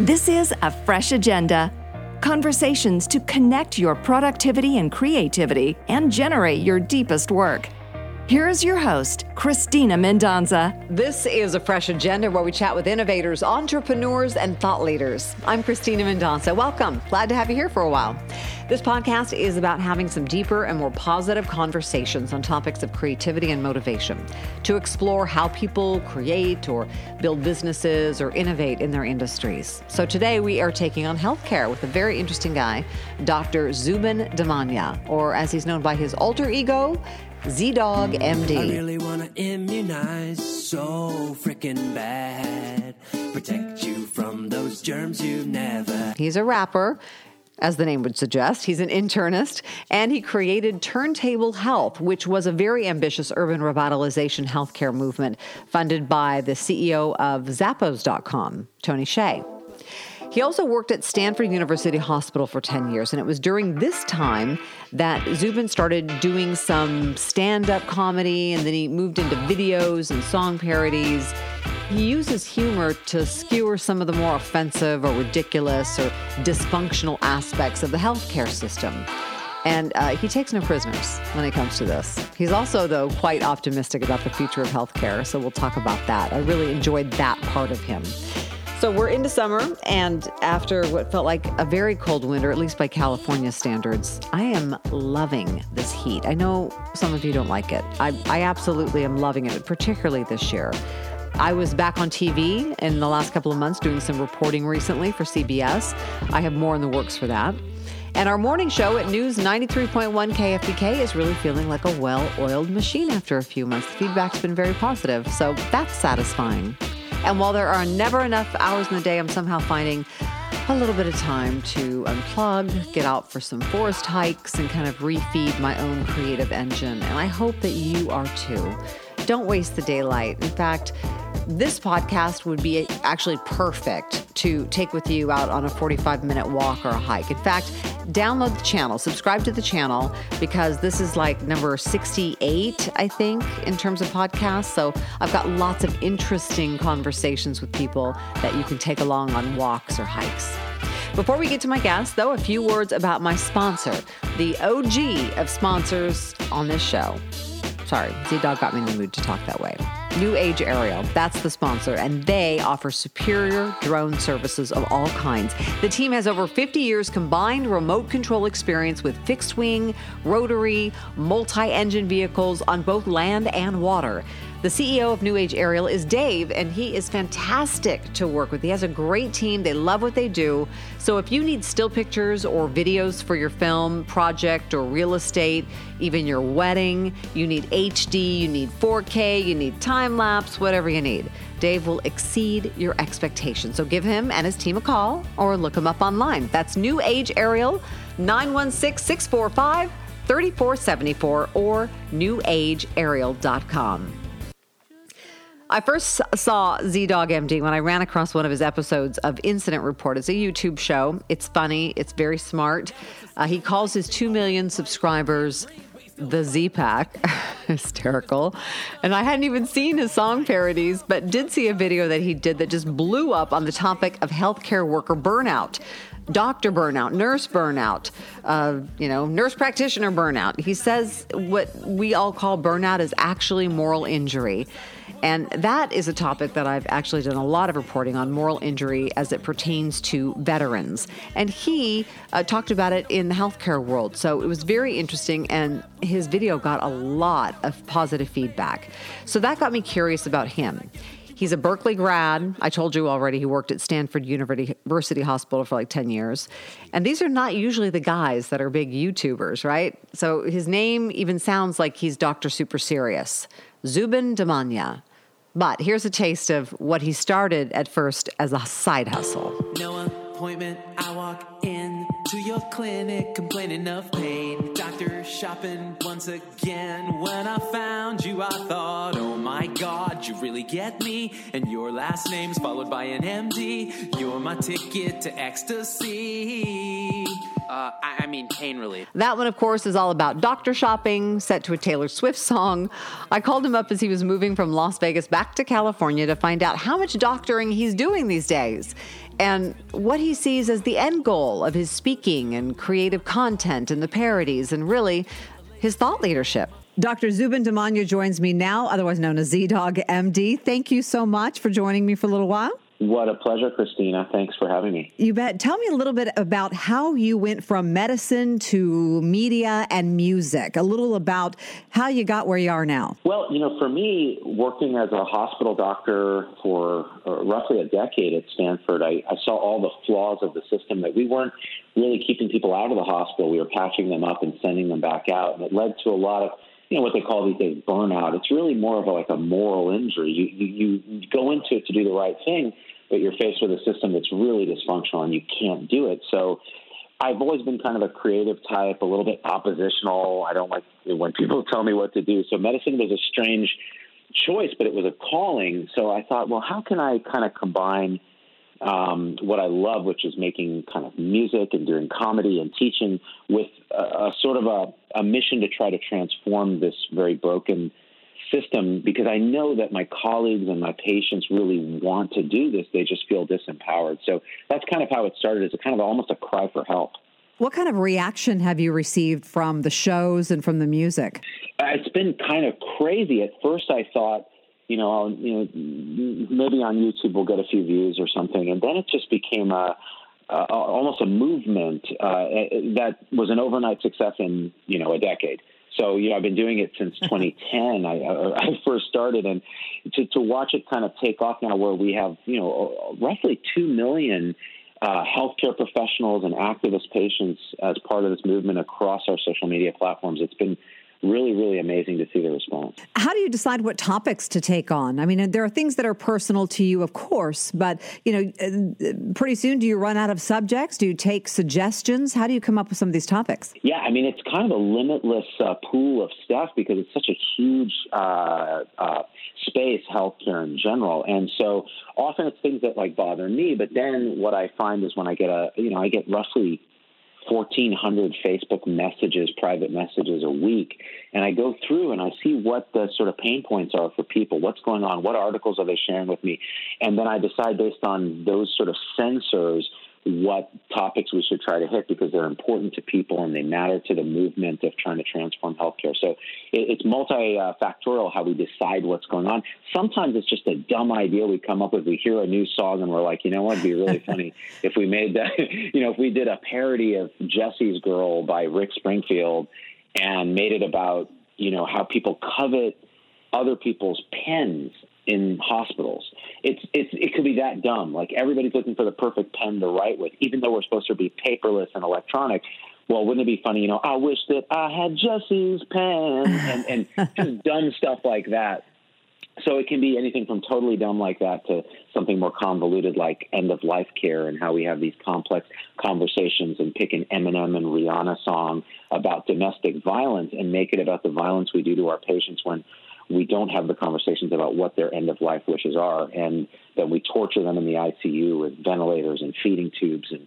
This is a fresh agenda. Conversations to connect your productivity and creativity and generate your deepest work. Here is your host, Christina Mendonsa. This is a fresh agenda where we chat with innovators, entrepreneurs, and thought leaders. I'm Christina Mendonsa. Welcome. Glad to have you here for a while. This podcast is about having some deeper and more positive conversations on topics of creativity and motivation to explore how people create or build businesses or innovate in their industries. So today we are taking on healthcare with a very interesting guy, Dr. Zubin Damania, or as he's known by his alter ego, ZDoggMD. I really wanna immunize so freaking bad. Protect you from those germs you've never. He's a rapper. As the name would suggest, he's an internist and he created Turntable Health, which was a very ambitious urban revitalization healthcare movement funded by the CEO of Zappos.com, Tony Hsieh. He also worked at Stanford University Hospital for 10 years, and it was during this time that Zubin started doing some stand up comedy, and then he moved into videos and song parodies. He uses humor to skewer some of the more offensive or ridiculous or dysfunctional aspects of the healthcare system. And uh, he takes no prisoners when it comes to this. He's also, though, quite optimistic about the future of healthcare, so we'll talk about that. I really enjoyed that part of him. So we're into summer, and after what felt like a very cold winter, at least by California standards, I am loving this heat. I know some of you don't like it. I, I absolutely am loving it, particularly this year. I was back on TV in the last couple of months doing some reporting recently for CBS. I have more in the works for that. And our morning show at News 93.1 KFBK is really feeling like a well oiled machine after a few months. The feedback's been very positive, so that's satisfying. And while there are never enough hours in the day, I'm somehow finding a little bit of time to unplug, get out for some forest hikes, and kind of refeed my own creative engine. And I hope that you are too. Don't waste the daylight. In fact, this podcast would be actually perfect to take with you out on a 45 minute walk or a hike. In fact, download the channel, subscribe to the channel because this is like number 68, I think, in terms of podcasts. So I've got lots of interesting conversations with people that you can take along on walks or hikes. Before we get to my guest, though, a few words about my sponsor, the OG of sponsors on this show. Sorry, ZDogg got me in the mood to talk that way. New Age Aerial, that's the sponsor, and they offer superior drone services of all kinds. The team has over 50 years combined remote control experience with fixed wing, rotary, multi engine vehicles on both land and water. The CEO of New Age Aerial is Dave, and he is fantastic to work with. He has a great team, they love what they do. So if you need still pictures or videos for your film, project, or real estate, even your wedding, you need HD, you need 4K, you need time lapse, whatever you need. Dave will exceed your expectations. So give him and his team a call or look him up online. That's New Age Aerial, 916 645 3474 or newageaerial.com. I first saw ZDoggMD when I ran across one of his episodes of Incident Report. It's a YouTube show. It's funny, it's very smart. Uh, he calls his 2 million subscribers the Z Pack. Hysterical. And I hadn't even seen his song parodies, but did see a video that he did that just blew up on the topic of healthcare worker burnout doctor burnout, nurse burnout, uh, you know, nurse practitioner burnout. He says what we all call burnout is actually moral injury. And that is a topic that I've actually done a lot of reporting on moral injury as it pertains to veterans. And he uh, talked about it in the healthcare world. So it was very interesting, and his video got a lot of positive feedback. So that got me curious about him. He's a Berkeley grad. I told you already he worked at Stanford University Hospital for like 10 years. And these are not usually the guys that are big YouTubers, right? So his name even sounds like he's Dr. Super Serious. Zubin Damania. But here's a taste of what he started at first as a side hustle. No appointment, I walk in to your clinic complaining of pain. Doctor shopping once again. When I found you, I thought, oh my god, you really get me. And your last name's followed by an MD. You're my ticket to ecstasy. Uh, I, I mean, pain relief. That one, of course, is all about doctor shopping, set to a Taylor Swift song. I called him up as he was moving from Las Vegas back to California to find out how much doctoring he's doing these days and what he sees as the end goal of his speaking and creative content and the parodies and really his thought leadership. Dr. Zubin Damania joins me now, otherwise known as ZDoggMD. Thank you so much for joining me for a little while. What a pleasure, Christina. Thanks for having me. You bet. Tell me a little bit about how you went from medicine to media and music, a little about how you got where you are now. Well, you know, for me, working as a hospital doctor for uh, roughly a decade at Stanford, I, I saw all the flaws of the system that we weren't really keeping people out of the hospital. We were patching them up and sending them back out. And it led to a lot of you know what they call these days burnout. It's really more of a, like a moral injury. You, you you go into it to do the right thing, but you're faced with a system that's really dysfunctional and you can't do it. So I've always been kind of a creative type, a little bit oppositional. I don't like when people tell me what to do. So medicine was a strange choice, but it was a calling. So I thought, well, how can I kind of combine um, what I love, which is making kind of music and doing comedy and teaching, with a, a sort of a, a mission to try to transform this very broken system because I know that my colleagues and my patients really want to do this. They just feel disempowered. So that's kind of how it started. It's a kind of almost a cry for help. What kind of reaction have you received from the shows and from the music? Uh, it's been kind of crazy. At first, I thought, you know, I'll, you know, maybe on YouTube we'll get a few views or something, and then it just became a uh, almost a movement uh, that was an overnight success in you know a decade. So, you know, I've been doing it since 2010. I, uh, uh, I first started, and to, to watch it kind of take off now, where we have, you know, uh, roughly 2 million uh, healthcare professionals and activist patients as part of this movement across our social media platforms, it's been really, really amazing to see the response. How do you decide what topics to take on? I mean, there are things that are personal to you, of course, but you know, uh, pretty soon do you run out of subjects? Do you take suggestions? How do you come up with some of these topics? Yeah, I mean, it's kind of a limitless uh, pool of stuff because it's such a huge uh, uh, space, healthcare in general, and so often it's things that like bother me. But then what I find is when I get a, you know, I get roughly 1,400 Facebook messages, private messages a week. And I go through and I see what the sort of pain points are for people, what's going on, what articles are they sharing with me. And then I decide based on those sort of sensors what topics we should try to hit because they're important to people and they matter to the movement of trying to transform healthcare. So it's multifactorial how we decide what's going on. Sometimes it's just a dumb idea we come up with. We hear a new song and we're like, you know what, it'd be really funny if we made that, you know, if we did a parody of Jesse's Girl by Rick Springfield and made it about, you know, how people covet other people's pens in hospitals. It's it's it could be that dumb. Like everybody's looking for the perfect pen to write with, even though we're supposed to be paperless and electronic. Well, wouldn't it be funny? You know, I wish that I had Jesse's pen, and and just dumb stuff like that. So it can be anything from totally dumb like that to something more convoluted like end of life care and how we have these complex conversations and pick an Eminem and Rihanna song about domestic violence and make it about the violence we do to our patients when we don't have the conversations about what their end of life wishes are, and that we torture them in the ICU with ventilators and feeding tubes and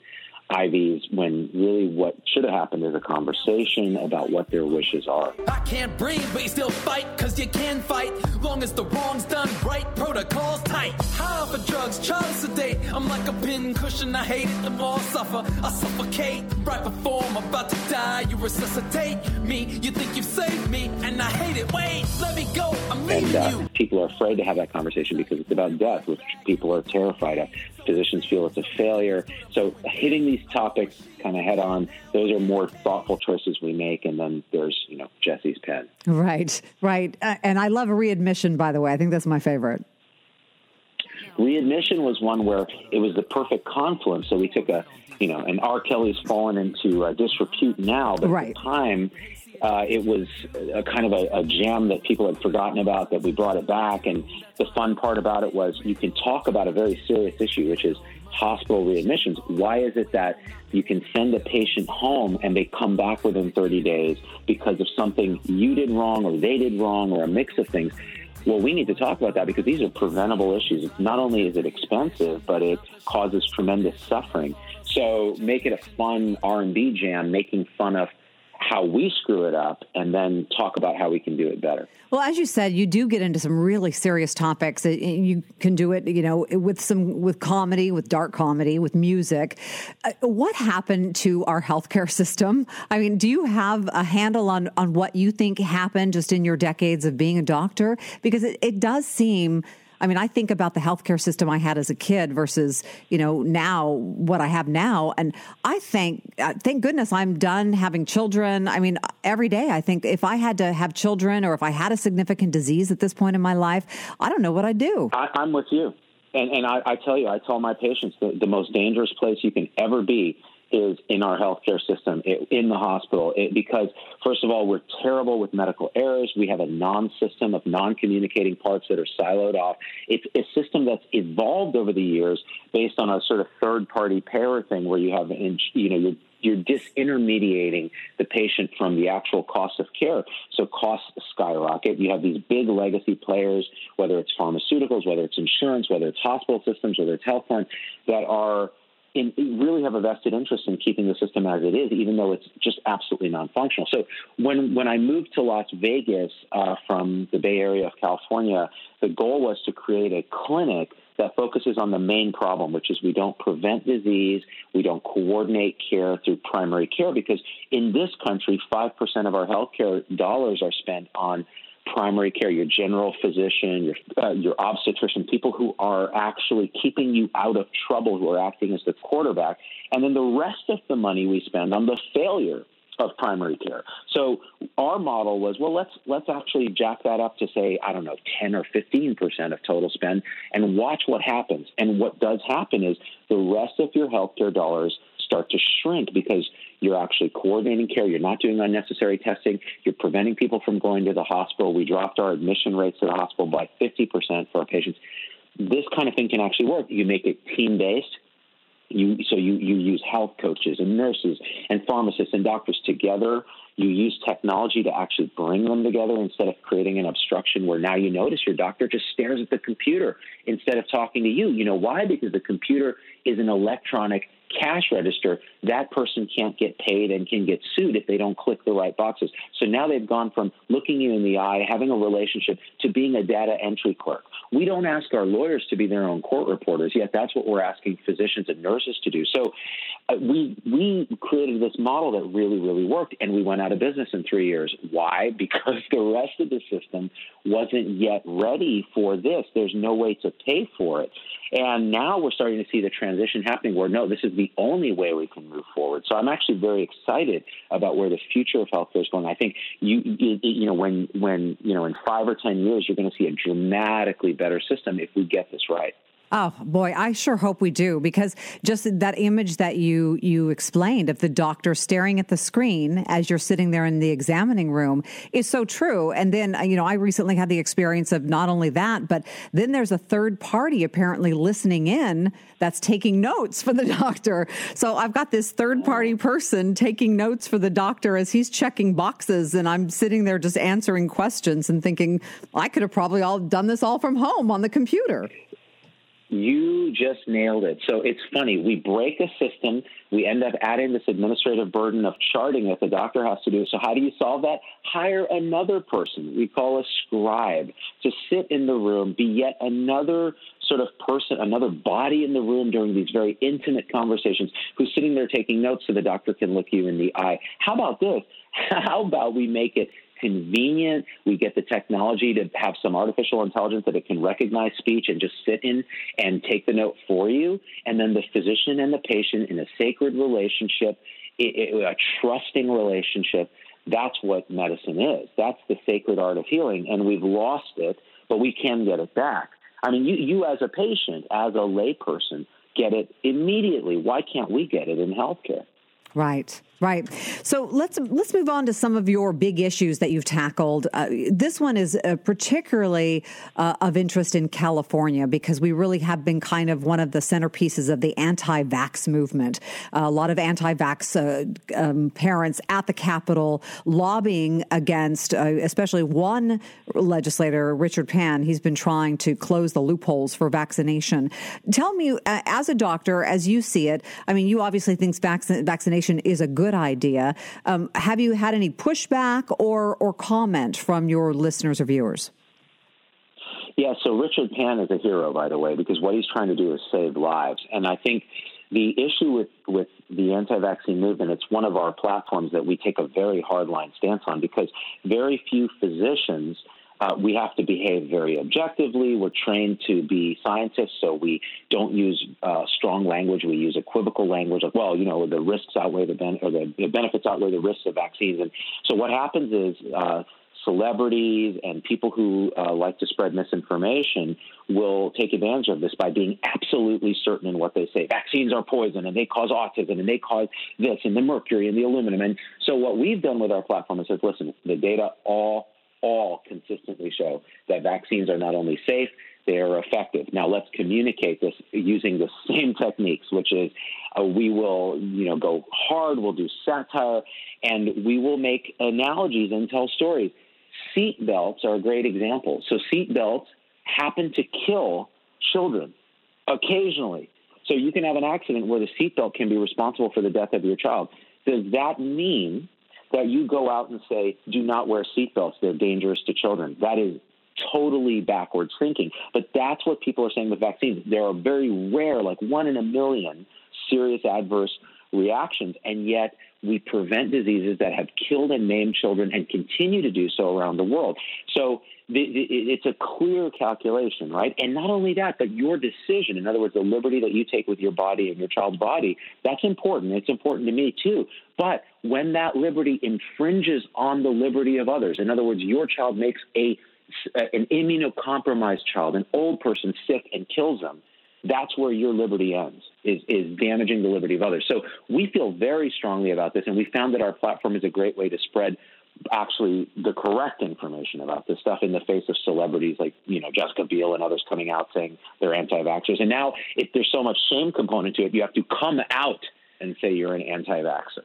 IVs when really what should have happened is a conversation about what their wishes are. I can't breathe, but you still fight, cause you can fight. Long as the wrong's done right, protocol's tight. High for drugs, try to sedate. I'm like a pin cushion, I hate it, the more I suffer. I suffocate right before I'm about to die. You resuscitate me, you think you've saved me, and I hate it. Wait, let me go, I'm leaving and, uh, you. People are afraid to have that conversation because it's about death, which people are terrified of physicians feel it's a failure. So hitting these topics kind of head on, those are more thoughtful choices we make. And then there's, you know, Jesse's pen. Right, right. Uh, and I love readmission, by the way. I think that's my favorite. Readmission was one where it was the perfect confluence. So we took a, you know, and R. Kelly's fallen into uh, disrepute now, but right. at the time, uh, it was a kind of a, a jam that people had forgotten about that we brought it back. And the fun part about it was you can talk about a very serious issue, which is hospital readmissions. Why is it that you can send a patient home and they come back within 30 days because of something you did wrong or they did wrong or a mix of things? well, we need to talk about that because these are preventable issues. Not only is it expensive, but it causes tremendous suffering. So make it a fun R&B jam, making fun of how we screw it up and then talk about how we can do it better. Well, as you said, you do get into some really serious topics. You can do it, you know, with some with comedy, with dark comedy, with music. Uh, what happened to our healthcare system? I mean, do you have a handle on on what you think happened just in your decades of being a doctor? Because it, it does seem I mean, I think about the healthcare system I had as a kid versus, you know, now what I have now. And I think, uh, thank goodness I'm done having children. I mean, every day I think if I had to have children or if I had a significant disease at this point in my life, I don't know what I'd do. I, am with you. And, and I, I, tell you, I tell my patients that the most dangerous place you can ever be is in our healthcare system, in the hospital, it, because first of all, we're terrible with medical errors. We have a non-system of non-communicating parts that are siloed off. It's a system that's evolved over the years based on a sort of third-party payer thing, where you have, you know, you're you're disintermediating the patient from the actual cost of care. So costs skyrocket. You have these big legacy players, whether it's pharmaceuticals, whether it's insurance, whether it's hospital systems, whether it's health plans, that are in, really have a vested interest in keeping the system as it is, even though it's just absolutely non-functional. So when when I moved to Las Vegas uh, from the Bay Area of California, the goal was to create a clinic that focuses on the main problem, which is we don't prevent disease, we don't coordinate care through primary care, because in this country, five percent of our healthcare dollars are spent on primary care, your general physician, your, uh, your obstetrician, people who are actually keeping you out of trouble, who are acting as the quarterback. And then the rest of the money we spend on the failure of primary care. So our model was, well, let's let's actually jack that up to say, I don't know, 10 or 15 percent of total spend, and watch what happens. And what does happen is the rest of your healthcare dollars start to shrink because you're actually coordinating care. You're not doing unnecessary testing. You're preventing people from going to the hospital. We dropped our admission rates to the hospital by 50% for our patients. This kind of thing can actually work. You make it team based. You, so you, you use health coaches and nurses and pharmacists and doctors together. You use technology to actually bring them together instead of creating an obstruction where now you notice your doctor just stares at the computer instead of talking to you. You know why? Because the computer is an electronic cash register, that person can't get paid and can get sued if they don't click the right boxes. So now they've gone from looking you in the eye, having a relationship, to being a data entry clerk. We don't ask our lawyers to be their own court reporters, yet that's what we're asking physicians and nurses to do. So uh, we we created this model that really really worked, and we went out of business in three years. Why? Because the rest of the system wasn't yet ready for this. There's no way to pay for it. And now we're starting to see the transition happening where no, this is the only way we can move forward. So I'm actually very excited about where the future of healthcare is going. I think you, you, you know, when, when, you know, in five or 10 years, you're going to see a dramatically better system if we get this right. Oh boy, I sure hope we do because just that image that you you explained of the doctor staring at the screen as you're sitting there in the examining room is so true. And then uh, you know, I recently had the experience of not only that, but then there's a third party apparently listening in that's taking notes for the doctor. So I've got this third party oh. person taking notes for the doctor as he's checking boxes and I'm sitting there just answering questions and thinking I could have probably all done this all from home on the computer. You just nailed it. So it's funny. We break a system. We end up adding this administrative burden of charting that the doctor has to do. So how do you solve that? Hire another person. We call a scribe to sit in the room, be yet another sort of person, another body in the room during these very intimate conversations who's sitting there taking notes so the doctor can look you in the eye. How about this? How about we make it convenient. We get the technology to have some artificial intelligence that it can recognize speech and just sit in and take the note for you. And then the physician and the patient in a sacred relationship, a trusting relationship. That's what medicine is. That's the sacred art of healing. And we've lost it, but we can get it back. I mean, you, you as a patient, as a layperson, get it immediately. Why can't we get it in healthcare? Right. Right. So let's let's move on to some of your big issues that you've tackled. Uh, this one is uh, particularly uh, of interest in California because we really have been kind of one of the centerpieces of the anti-vax movement. a lot of anti-vax uh, um, parents at the Capitol lobbying against, uh, especially one legislator, Richard Pan. He's been trying to close the loopholes for vaccination. Tell me, uh, as a doctor, as you see it, I mean, you obviously think vac- vaccination is a good good idea. Um, have you had any pushback or or comment from your listeners or viewers? Yeah, so Richard Pan is a hero, by the way, because what he's trying to do is save lives. And I think the issue with, with the anti vaccine movement, it's one of our platforms that we take a very hardline stance on because very few physicians uh, we have to behave very objectively. We're trained to be scientists, so we don't use uh, strong language. We use equivocal language. Like, well, you know, the risks outweigh the ben- or the, the, benefits outweigh the risks of vaccines. And so what happens is uh, celebrities and people who uh, like to spread misinformation will take advantage of this by being absolutely certain in what they say. Vaccines are poison and they cause autism and they cause this and the mercury and the aluminum. And so what we've done with our platform is says, listen, the data all all consistently show that vaccines are not only safe, they are effective. Now let's communicate this using the same techniques, which is uh, we will, you know, go hard, we'll do satire, and we will make analogies and tell stories. Seat belts are a great example. So seat belts happen to kill children occasionally. So you can have an accident where the seatbelt can be responsible for the death of your child. Does that mean that you go out and say, do not wear seatbelts, they're dangerous to children. That is totally backwards thinking. But that's what people are saying with vaccines. There are very rare, like one in a million, serious adverse reactions, and yet we prevent diseases that have killed and maimed children and continue to do so around the world. So the, the, it's a clear calculation, right? And not only that, but your decision, in other words, the liberty that you take with your body and your child's body, that's important. It's important to me too. But when that liberty infringes on the liberty of others, in other words, your child makes a an immunocompromised child, an old person sick and kills them, that's where your liberty ends, is, is damaging the liberty of others. So we feel very strongly about this, and we found that our platform is a great way to spread actually the correct information about this stuff in the face of celebrities like you know Jessica Biel and others coming out saying they're anti-vaxxers. And now, if there's so much shame component to it, you have to come out and say you're an anti-vaxxer.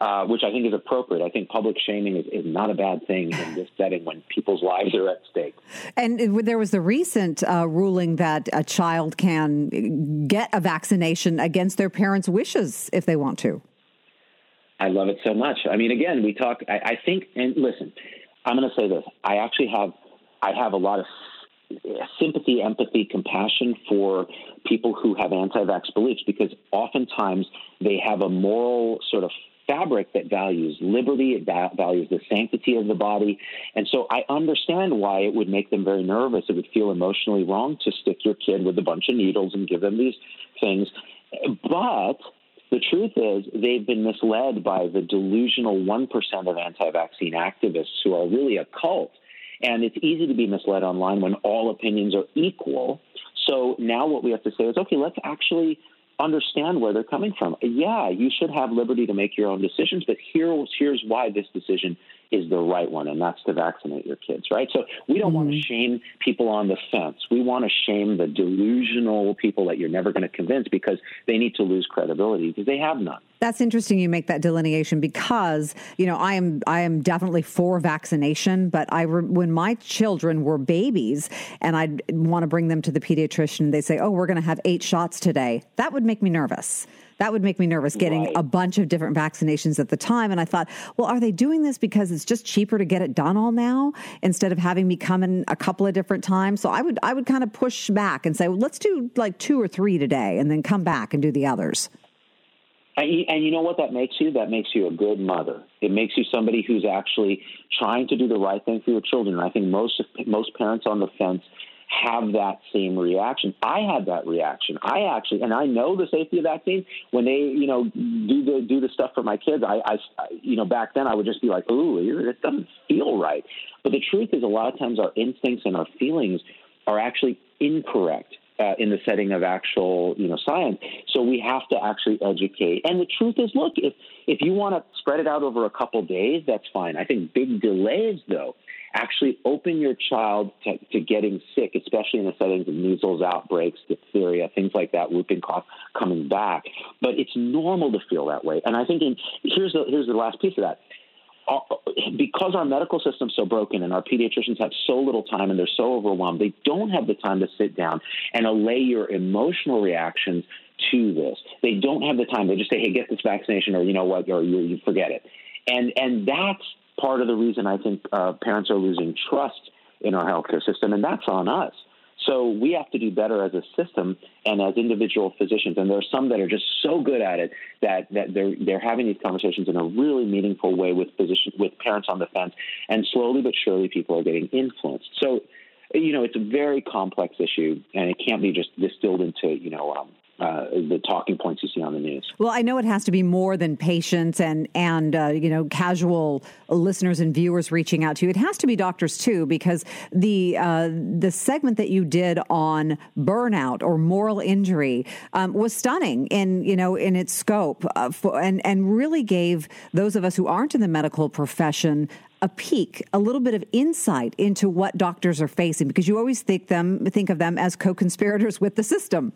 Uh, which I think is appropriate. I think public shaming is, is, not a bad thing in this setting when people's lives are at stake. And there was the recent uh, ruling that a child can get a vaccination against their parents' wishes if they want to. I love it so much. I mean, again, we talk. I, I think, and listen, I'm going to say this. I actually have, I have a lot of sympathy, empathy, compassion for people who have anti-vax beliefs because oftentimes they have a moral sort of fabric that values liberty, it values the sanctity of the body. And so I understand why it would make them very nervous. It would feel emotionally wrong to stick your kid with a bunch of needles and give them these things. But the truth is, they've been misled by the delusional 1% of anti vaccine activists who are really a cult. And it's easy to be misled online when all opinions are equal. So now what we have to say is okay, let's actually understand where they're coming from. Yeah, you should have liberty to make your own decisions, but here's here's why this decision is the right one, and that's to vaccinate your kids, right? So we don't mm-hmm. want to shame people on the fence. We want to shame the delusional people that you're never going to convince because they need to lose credibility because they have none. That's interesting. You make that delineation because you know I am I am definitely for vaccination, but I re- when my children were babies and I'd want to bring them to the pediatrician, they say, "Oh, we're going to have eight shots today." That would make me nervous that would make me nervous getting right. a bunch of different vaccinations at the time. And I thought, well, are they doing this because it's just cheaper to get it done all now instead of having me come in a couple of different times? So I would I would kind of push back and say, well, let's do like two or three today, and then come back and do the others. And, and you know what that makes you? That makes you a good mother. It makes you somebody who's actually trying to do the right thing for your children. And I think most most parents on the fence have that same reaction. I had that reaction. I actually, and I know the safety of vaccines. When they, you know, do the do the stuff for my kids, I, I you know, back then I would just be like, "Ooh, it doesn't feel right." But the truth is, a lot of times our instincts and our feelings are actually incorrect. Uh, in the setting of actual, you know, science. So we have to actually educate. And the truth is, look, if if you want to spread it out over a couple days, that's fine. I think big delays, though, actually open your child to, to getting sick, especially in the settings of measles outbreaks, diphtheria, things like that, whooping cough coming back. But it's normal to feel that way. And I think in, here's the here's the last piece of that because our medical system's so broken and our pediatricians have so little time and they're so overwhelmed, they don't have the time to sit down and allay your emotional reactions to this. They don't have the time. They just say, "Hey, get this vaccination," or you know what, or you, you forget it. And and that's part of the reason I think uh, parents are losing trust in our healthcare system, and that's on us. So we have to do better as a system and as individual physicians. And there are some that are just so good at it that, that they're they're having these conversations in a really meaningful way with physicians, with parents on the fence, and slowly but surely people are getting influenced. So, you know, it's a very complex issue, and it can't be just distilled into you know um, uh, the talking points you see on the news. Well, I know it has to be more than patients and and uh, you know casual listeners and viewers reaching out to you. It has to be doctors too, because the uh, the segment that you did on burnout or moral injury um, was stunning in you know in its scope, uh, for, and and really gave those of us who aren't in the medical profession a peek, a little bit of insight into what doctors are facing, because you always think them think of them as co-conspirators with the system.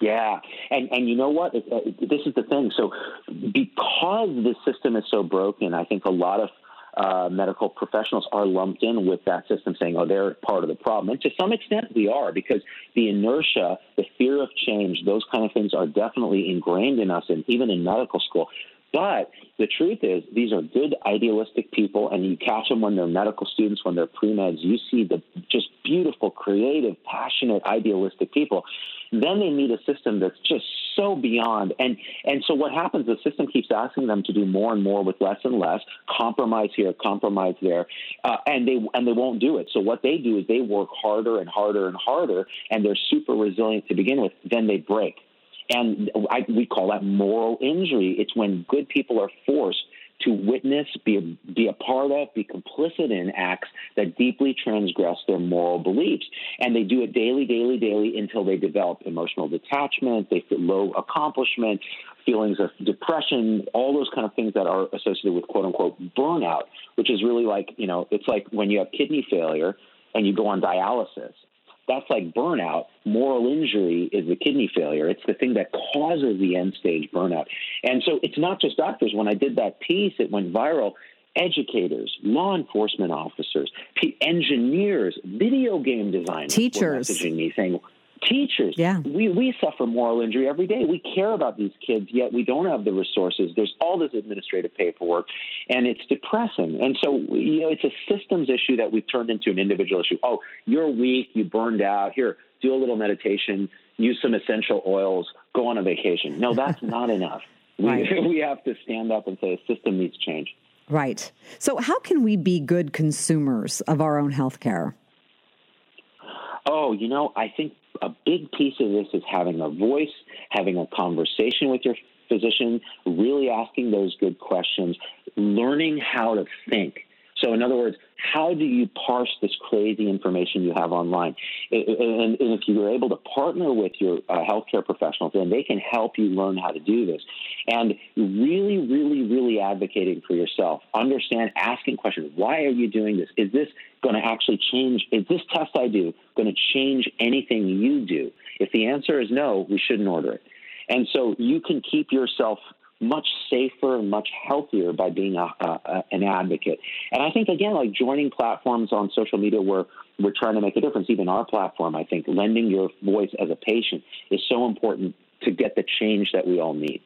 Yeah, and and you know what? Uh, this is the thing. So because the system is so broken, I think a lot of uh, medical professionals are lumped in with that system, saying, "Oh, they're part of the problem." And to some extent, we are because the inertia, the fear of change, those kind of things are definitely ingrained in us, and even in medical school. But the truth is, these are good, idealistic people, and you catch them when they're medical students, when they're pre meds. You see the just beautiful, creative, passionate, idealistic people. Then they meet a system that's just so beyond. And, and so what happens, the system keeps asking them to do more and more with less and less, compromise here, compromise there, uh, and, they, and they won't do it. So what they do is they work harder and harder and harder, and they're super resilient to begin with. Then they break. And I, we call that moral injury. It's when good people are forced to witness, be a, be a part of, be complicit in acts that deeply transgress their moral beliefs. And they do it daily, daily, daily until they develop emotional detachment, they feel low accomplishment, feelings of depression, all those kind of things that are associated with quote unquote burnout, which is really like, you know, it's like when you have kidney failure and you go on dialysis that's like burnout. Moral injury is the kidney failure. It's the thing that causes the end stage burnout. And so it's not just doctors. When I did that piece, it went viral. Educators, law enforcement officers, engineers, video game designers, teachers, messaging me saying, teachers. Yeah. We, we suffer moral injury every day. We care about these kids, yet we don't have the resources. There's all this administrative paperwork, and it's depressing. And so, you know, it's a systems issue that we've turned into an individual issue. Oh, you're weak, you burned out. Here, do a little meditation, use some essential oils, go on a vacation. No, that's not enough. Right. We, we have to stand up and say a system needs change. Right. So, how can we be good consumers of our own health care? Oh, you know, I think a big piece of this is having a voice, having a conversation with your physician, really asking those good questions, learning how to think. So, in other words, how do you parse this crazy information you have online? And, if you are able to partner with your uh, healthcare professionals, then they can help you learn how to do this. And really, really, really advocating for yourself. Understand, asking questions. Why are you doing this? Is this going to actually change? Is this test I do going to change anything you do? If the answer is no, we shouldn't order it. And so you can keep yourself much safer and much healthier by being a, a, an advocate. And I think, again, like joining platforms on social media where we're trying to make a difference, even our platform, I think lending your voice as a patient is so important to get the change that we all need.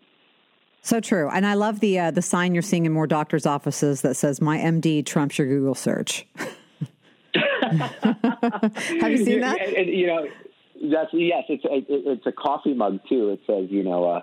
So true, and I love the uh, the sign you're seeing in more doctors' offices that says "My MD trumps your Google search." Have you seen that? And, and, you know, that's yes. It's a, it's a coffee mug too. It says, you know, uh,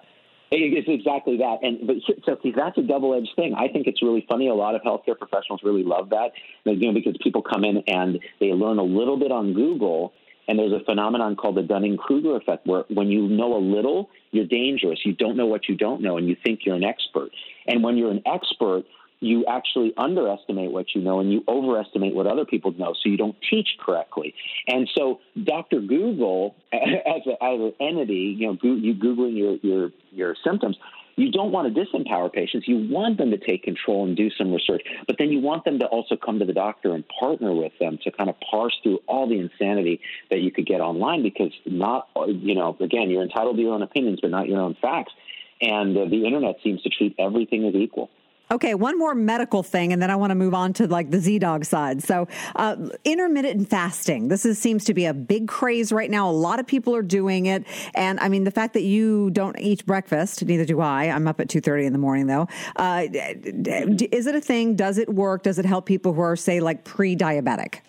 it's exactly that. And but so that's a double edged thing. I think it's really funny. A lot of healthcare professionals really love that, you know, because people come in and they learn a little bit on Google. And there's a phenomenon called the Dunning Kruger effect, where when you know a little, you're dangerous. You don't know what you don't know, and you think you're an expert. And when you're an expert, you actually underestimate what you know and you overestimate what other people know, so you don't teach correctly. And so, Dr. Google, as, a, as an entity, you know, you googling your your your symptoms, you don't want to disempower patients. You want them to take control and do some research, but then you want them to also come to the doctor and partner with them to kind of parse through all the insanity that you could get online because not, you know, again, you're entitled to your own opinions, but not your own facts. And uh, the internet seems to treat everything as equal. Okay, one more medical thing, and then I want to move on to like the ZDogg side. So, uh, intermittent fasting. This is, seems to be a big craze right now. A lot of people are doing it, and I mean the fact that you don't eat breakfast, neither do I. I'm up at two thirty in the morning though. Uh, is it a thing? Does it work? Does it help people who are say like pre-diabetic?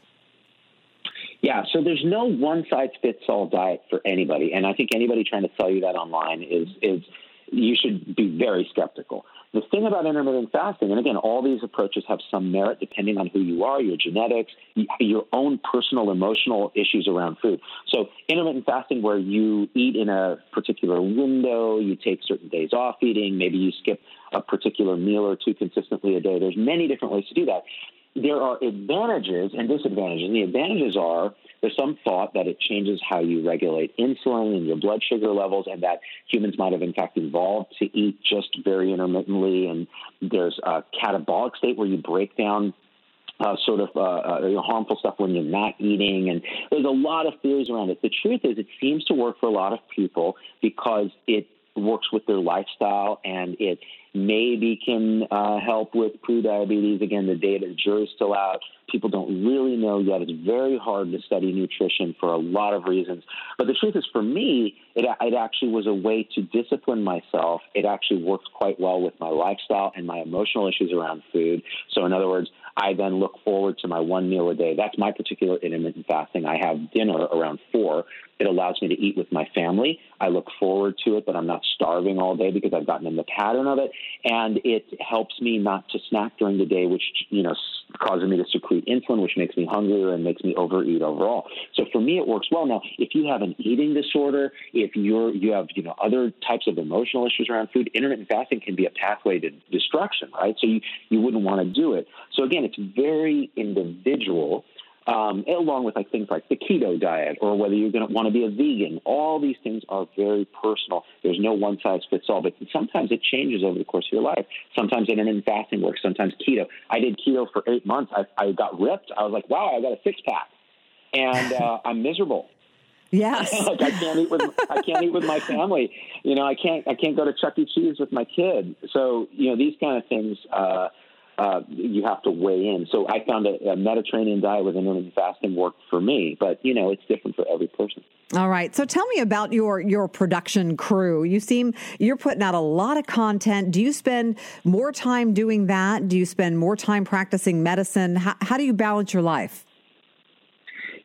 Yeah, so there's no one size fits all diet for anybody, and I think anybody trying to sell you that online is is you should be very skeptical. The thing about intermittent fasting, and again, all these approaches have some merit depending on who you are, your genetics, your own personal emotional issues around food. So, intermittent fasting, where you eat in a particular window, you take certain days off eating, maybe you skip a particular meal or two consistently a day. There's many different ways to do that. There are advantages and disadvantages. And the advantages are there's some thought that it changes how you regulate insulin and your blood sugar levels, and that humans might have, in fact, evolved to eat just very intermittently. And there's a catabolic state where you break down uh, sort of uh, uh, harmful stuff when you're not eating. And there's a lot of theories around it. The truth is, it seems to work for a lot of people because it works with their lifestyle and it maybe can uh, help with pre-diabetes. Again, the data, the jury's still out. People don't really know yet. It's very hard to study nutrition for a lot of reasons. But the truth is, for me, it, it actually was a way to discipline myself. It actually works quite well with my lifestyle and my emotional issues around food. So, in other words, I then look forward to my one meal a day. That's my particular intermittent fasting. I have dinner around four. It allows me to eat with my family. I look forward to it, but I'm not starving all day because I've gotten in the pattern of it. And it helps me not to snack during the day, which, you know, causes me to secrete insulin, which makes me hungrier and makes me overeat overall. So for me, it works well. Now, if you have an eating disorder, if you're, you have, you know, other types of emotional issues around food, intermittent fasting can be a pathway to destruction, right? So you, you wouldn't want to do it. So again, it's very individual um, along with like things like the keto diet or whether you're going to want to be a vegan. All these things are very personal. There's no one size fits all, but sometimes it changes over the course of your life. Sometimes intermittent fasting works. Sometimes keto. I did keto for eight months. I, I got ripped. I was like, wow, I got a six pack, and uh, I'm miserable. Yes. like I can't eat with I can't eat with my family. You know, I can't I can't go to Chuck E. Cheese with my kid. So you know, these kind of things. Uh, uh, you have to weigh in. So I found a, a Mediterranean diet with intermittent fasting worked for me, but you know it's different for every person. All right. So tell me about your your production crew. You seem you're putting out a lot of content. Do you spend more time doing that? Do you spend more time practicing medicine? How, how do you balance your life?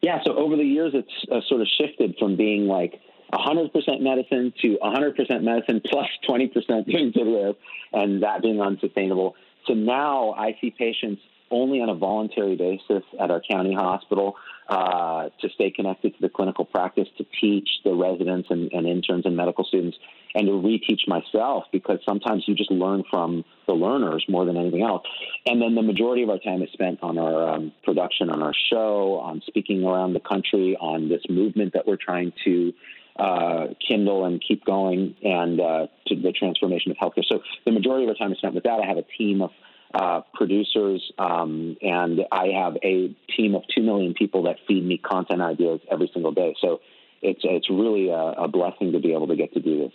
Yeah. So over the years, it's uh, sort of shifted from being like 100% medicine to 100% medicine plus 20% doing videos, and that being unsustainable so now I see patients only on a voluntary basis at our county hospital uh, to stay connected to the clinical practice, to teach the residents and, and, interns and medical students, and to reteach myself because sometimes you just learn from the learners more than anything else. And then the majority of our time is spent on our um, production, on our show, on speaking around the country, on this movement that we're trying to uh, kindle and keep going and uh, to the transformation of healthcare. So the majority of our time is spent with that. I have a team of uh, producers, um, and I have a team of two million people that feed me content ideas every single day. So it's it's really a, a blessing to be able to get to do this.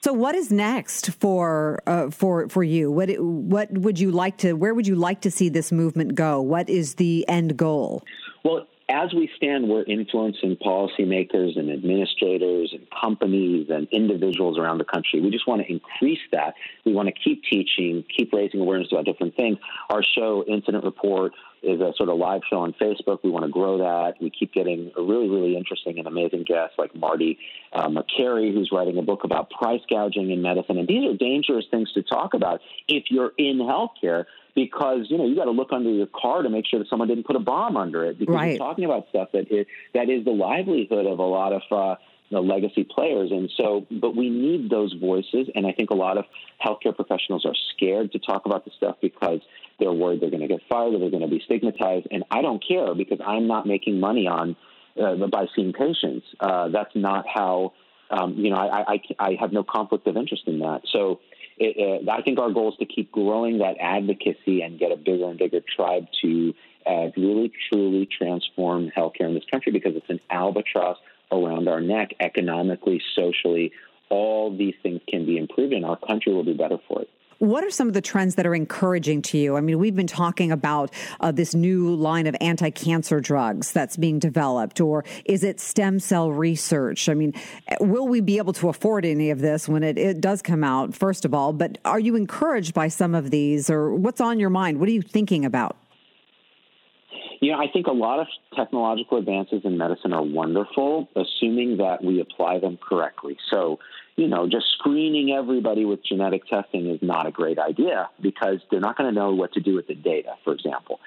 So, what is next for uh, for for you? What what would you like to? Where would you like to see this movement go? What is the end goal? Well, as we stand, we're influencing policymakers and administrators and companies and individuals around the country. We just want to increase that. We want to keep teaching, keep raising awareness about different things. Our show, Incident Report, is a sort of live show on Facebook. We want to grow that. We keep getting a really, really interesting and amazing guests like Marty uh, Makary, who's writing a book about price gouging in medicine. And these are dangerous things to talk about if you're in healthcare because you know you got to look under your car to make sure that someone didn't put a bomb under it because right. you're talking about stuff that is that is the livelihood of a lot of uh, the legacy players. And so, but we need those voices. And I think a lot of healthcare professionals are scared to talk about this stuff because they're worried they're going to get fired or they're going to be stigmatized. And I don't care because I'm not making money on uh, by seeing patients. Uh, that's not how, um, you know, I, I, I have no conflict of interest in that. So it, uh, I think our goal is to keep growing that advocacy and get a bigger and bigger tribe to uh, really truly transform healthcare in this country because it's an albatross around our neck economically, socially. All these things can be improved, and our country will be better for it. What are some of the trends that are encouraging to you? I mean, we've been talking about uh, this new line of anti cancer drugs that's being developed, or is it stem cell research? I mean, will we be able to afford any of this when it, it does come out, first of all? But are you encouraged by some of these, or what's on your mind? What are you thinking about? You know, I think a lot of technological advances in medicine are wonderful, assuming that we apply them correctly. So, you know, just screening everybody with genetic testing is not a great idea because they're not going to know what to do with the data, for example.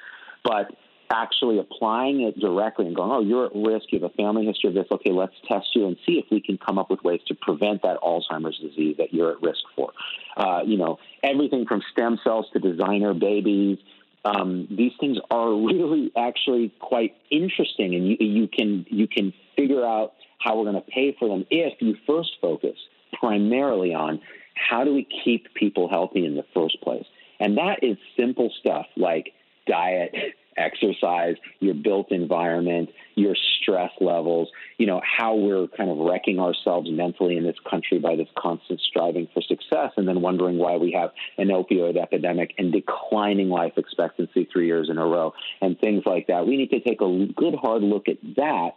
But actually applying it directly and going, oh, you're at risk, you have a family history of this, okay, let's test you and see if we can come up with ways to prevent that Alzheimer's disease that you're at risk for. Uh, you know, everything from stem cells to designer babies. Um, these things are really actually quite interesting, and you, you can you can figure out how we're going to pay for them if you first focus primarily on how do we keep people healthy in the first place? And that is simple stuff like diet, exercise, your built environment, your stress levels, you know, how we're kind of wrecking ourselves mentally in this country by this constant striving for success and then wondering why we have an opioid epidemic and declining life expectancy three years in a row and things like that. We need to take a good hard look at that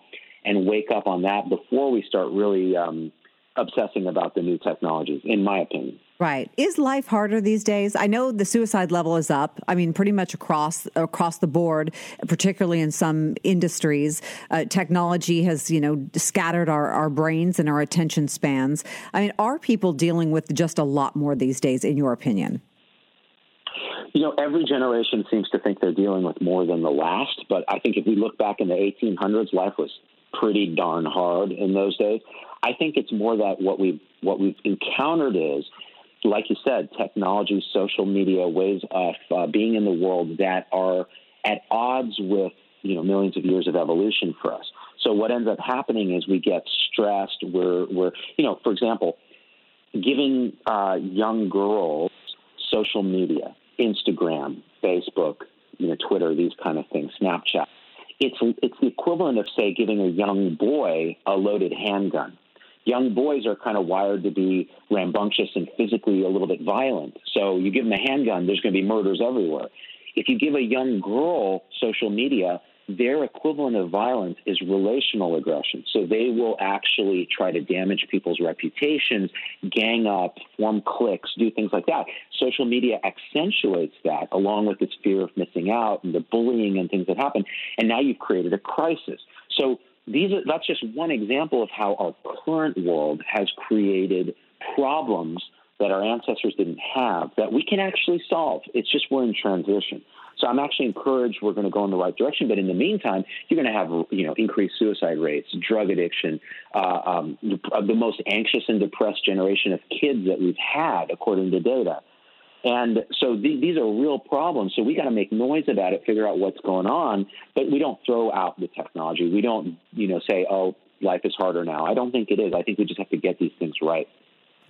and wake up on that before we start really um, obsessing about the new technologies, in my opinion. Right. Is life harder these days? I know the suicide level is up. I mean, pretty much across across the board, particularly in some industries. Uh, technology has, you know, scattered our, our brains and our attention spans. I mean, are people dealing with just a lot more these days, in your opinion? You know, every generation seems to think they're dealing with more than the last. But I think if we look back in the 1800s, life was pretty darn hard in those days. I think it's more that what we've what we've encountered is, like you said, technology, social media, ways of uh, being in the world that are at odds with you know millions of years of evolution for us. So what ends up happening is we get stressed. We're we're you know, for example, giving uh, young girls social media, Instagram, Facebook, you know, Twitter, these kind of things, Snapchat. It's it's the equivalent of say giving a young boy a loaded handgun young boys are kind of wired to be rambunctious and physically a little bit violent. So you give them a handgun, there's going to be murders everywhere. If you give a young girl social media, their equivalent of violence is relational aggression. So they will actually try to damage people's reputations, gang up, form cliques, do things like that. Social media accentuates that along with its fear of missing out and the bullying and things that happen. And now you've created a crisis. So these are, that's just one example of how our current world has created problems that our ancestors didn't have that we can actually solve. It's just we're in transition. So I'm actually encouraged we're going to go in the right direction. But in the meantime, you're going to have you know increased suicide rates, drug addiction, uh, um, the most anxious and depressed generation of kids that we've had, according to data. And so th- these are real problems. So we got to make noise about it, figure out what's going on, but we don't throw out the technology. We don't, you know, say, "Oh, life is harder now." I don't think it is. I think we just have to get these things right.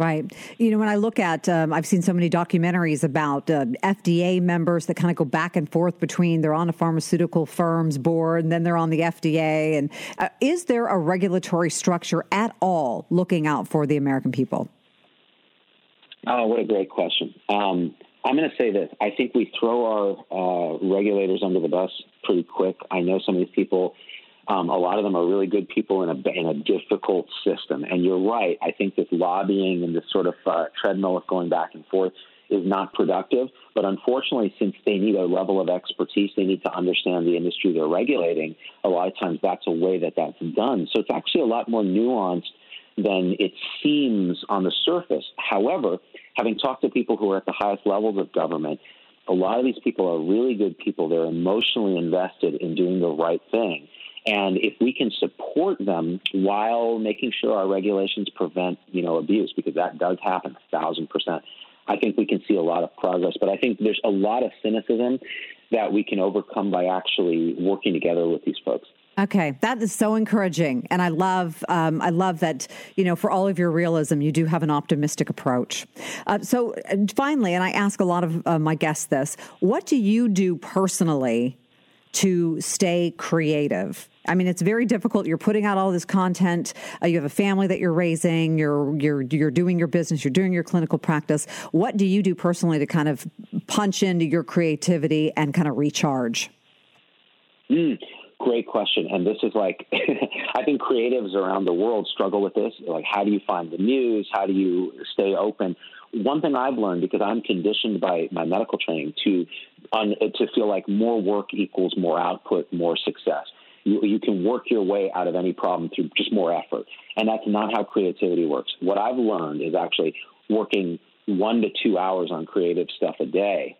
Right. You know, when I look at, um, I've seen so many documentaries about uh, FDA members that kind of go back and forth between they're on a pharmaceutical firm's board and then they're on the FDA. And uh, is there a regulatory structure at all looking out for the American people? Oh, what a great question. Um, I'm going to say this. I think we throw our uh, regulators under the bus pretty quick. I know some of these people, um, a lot of them are really good people in a, in a difficult system. And you're right. I think this lobbying and this sort of uh, treadmill of going back and forth is not productive. But unfortunately, since they need a level of expertise, they need to understand the industry they're regulating. A lot of times that's a way that that's done. So it's actually a lot more nuanced than it seems on the surface. However, having talked to people who are at the highest levels of government, a lot of these people are really good people. They're emotionally invested in doing the right thing. And if we can support them while making sure our regulations prevent, you know, abuse, because that does happen a thousand percent, I think we can see a lot of progress. But I think there's a lot of cynicism that we can overcome by actually working together with these folks. Okay, that is so encouraging, and I love um, I love that you know for all of your realism, you do have an optimistic approach. Uh, so finally, and I ask a lot of uh, my guests this: What do you do personally to stay creative? I mean, it's very difficult. You're putting out all this content. Uh, you have a family that you're raising. You're you're you're doing your business. You're doing your clinical practice. What do you do personally to kind of punch into your creativity and kind of recharge? Mm, great question. And this is like, I think creatives around the world struggle with this. Like, how do you find the news? How do you stay open? One thing I've learned because I'm conditioned by my medical training to on, to feel like more work equals more output, more success. You, you can work your way out of any problem through just more effort. And that's not how creativity works. What I've learned is actually working one to two hours on creative stuff a day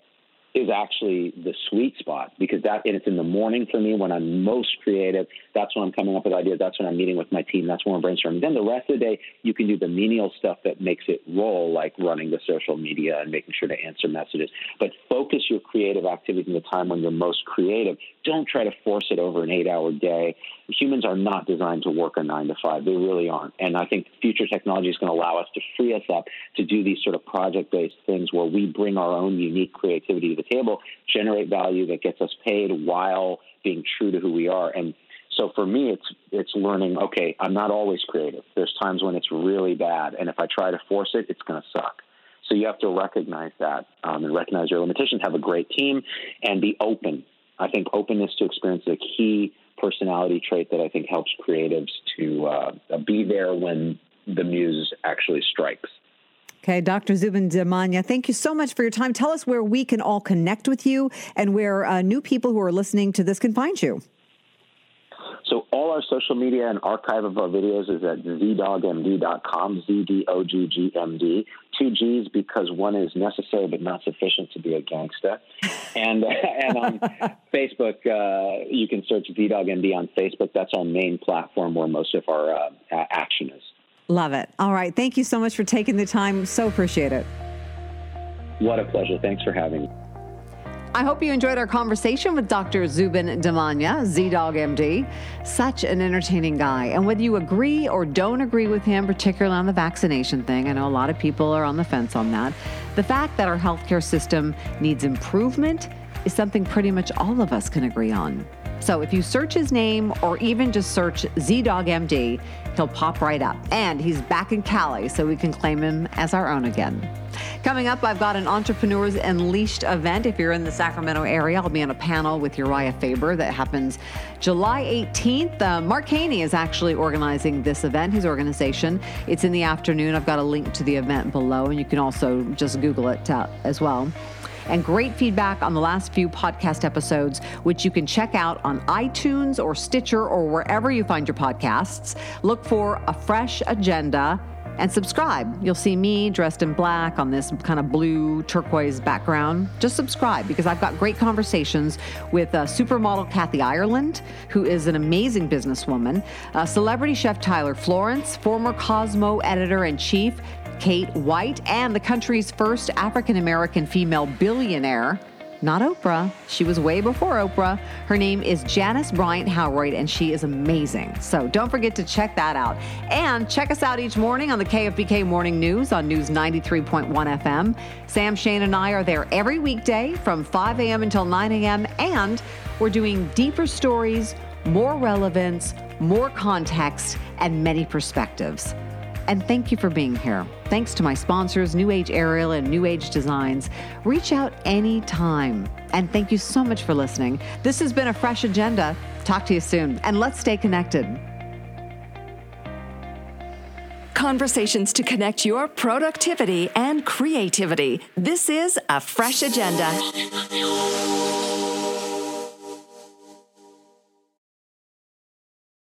is actually the sweet spot because that and it's in the morning for me when I'm most creative. That's when I'm coming up with ideas. That's when I'm meeting with my team. That's when we're brainstorming. Then the rest of the day, you can do the menial stuff that makes it roll, like running the social media and making sure to answer messages. But focus your creative activities in the time when you're most creative. Don't try to force it over an eight-hour day. Humans are not designed to work a nine to five. They really aren't. And I think future technology is going to allow us to free us up to do these sort of project-based things where we bring our own unique creativity the table, generate value that gets us paid while being true to who we are. And so for me, it's it's learning. Okay, I'm not always creative. There's times when it's really bad, and if I try to force it, it's going to suck. So you have to recognize that um, and recognize your limitations. Have a great team and be open. I think openness to experience is a key personality trait that I think helps creatives to uh, be there when the muse actually strikes. Okay, Dr. Zubin Damania, thank you so much for your time. Tell us where we can all connect with you and where uh, new people who are listening to this can find you. So all our social media and archive of our videos is at zdoggmd.com, Z-D-O-G-G-M-D. Two G's because one is necessary but not sufficient to be a gangsta. And, and on Facebook, uh, you can search ZDoggMD on Facebook. That's our main platform where most of our uh, action is. Love it. All right. Thank you so much for taking the time. So appreciate it. What a pleasure. Thanks for having me. I hope you enjoyed our conversation with Dr. Zubin Damania, ZDogg MD. Such an entertaining guy. And whether you agree or don't agree with him, particularly on the vaccination thing, I know a lot of people are on the fence on that. The fact that our healthcare system needs improvement is something pretty much all of us can agree on. So if you search his name or even just search ZDoggMD, he'll pop right up. And he's back in Cali, so we can claim him as our own again. Coming up, I've got an Entrepreneurs Unleashed event. If you're in the Sacramento area, I'll be on a panel with Urijah Faber that happens July 18th. Uh, Mark Haney is actually organizing this event, his organization. It's in the afternoon. I've got a link to the event below, and you can also just Google it uh, as well and great feedback on the last few podcast episodes, which you can check out on iTunes or Stitcher or wherever you find your podcasts. Look for a fresh agenda and subscribe. You'll see me dressed in black on this kind of blue turquoise background. Just subscribe because I've got great conversations with uh, supermodel Kathy Ireland, who is an amazing businesswoman, uh, celebrity chef Tyler Florence, former Cosmo editor in chief Kate White, and the country's first African American female billionaire. Not Oprah. She was way before Oprah. Her name is Janice Bryant Howroyd, and she is amazing. So don't forget to check that out. And check us out each morning on the KFBK Morning News on News 93.1 FM. Sam Shane and I are there every weekday from 5 a.m. until 9 a.m. And we're doing deeper stories, more relevance, more context, and many perspectives. And thank you for being here. Thanks to my sponsors, New Age Aerial and New Age Designs. Reach out anytime. And thank you so much for listening. This has been a fresh agenda. Talk to you soon, and let's stay connected. Conversations to connect your productivity and creativity. This is a fresh agenda.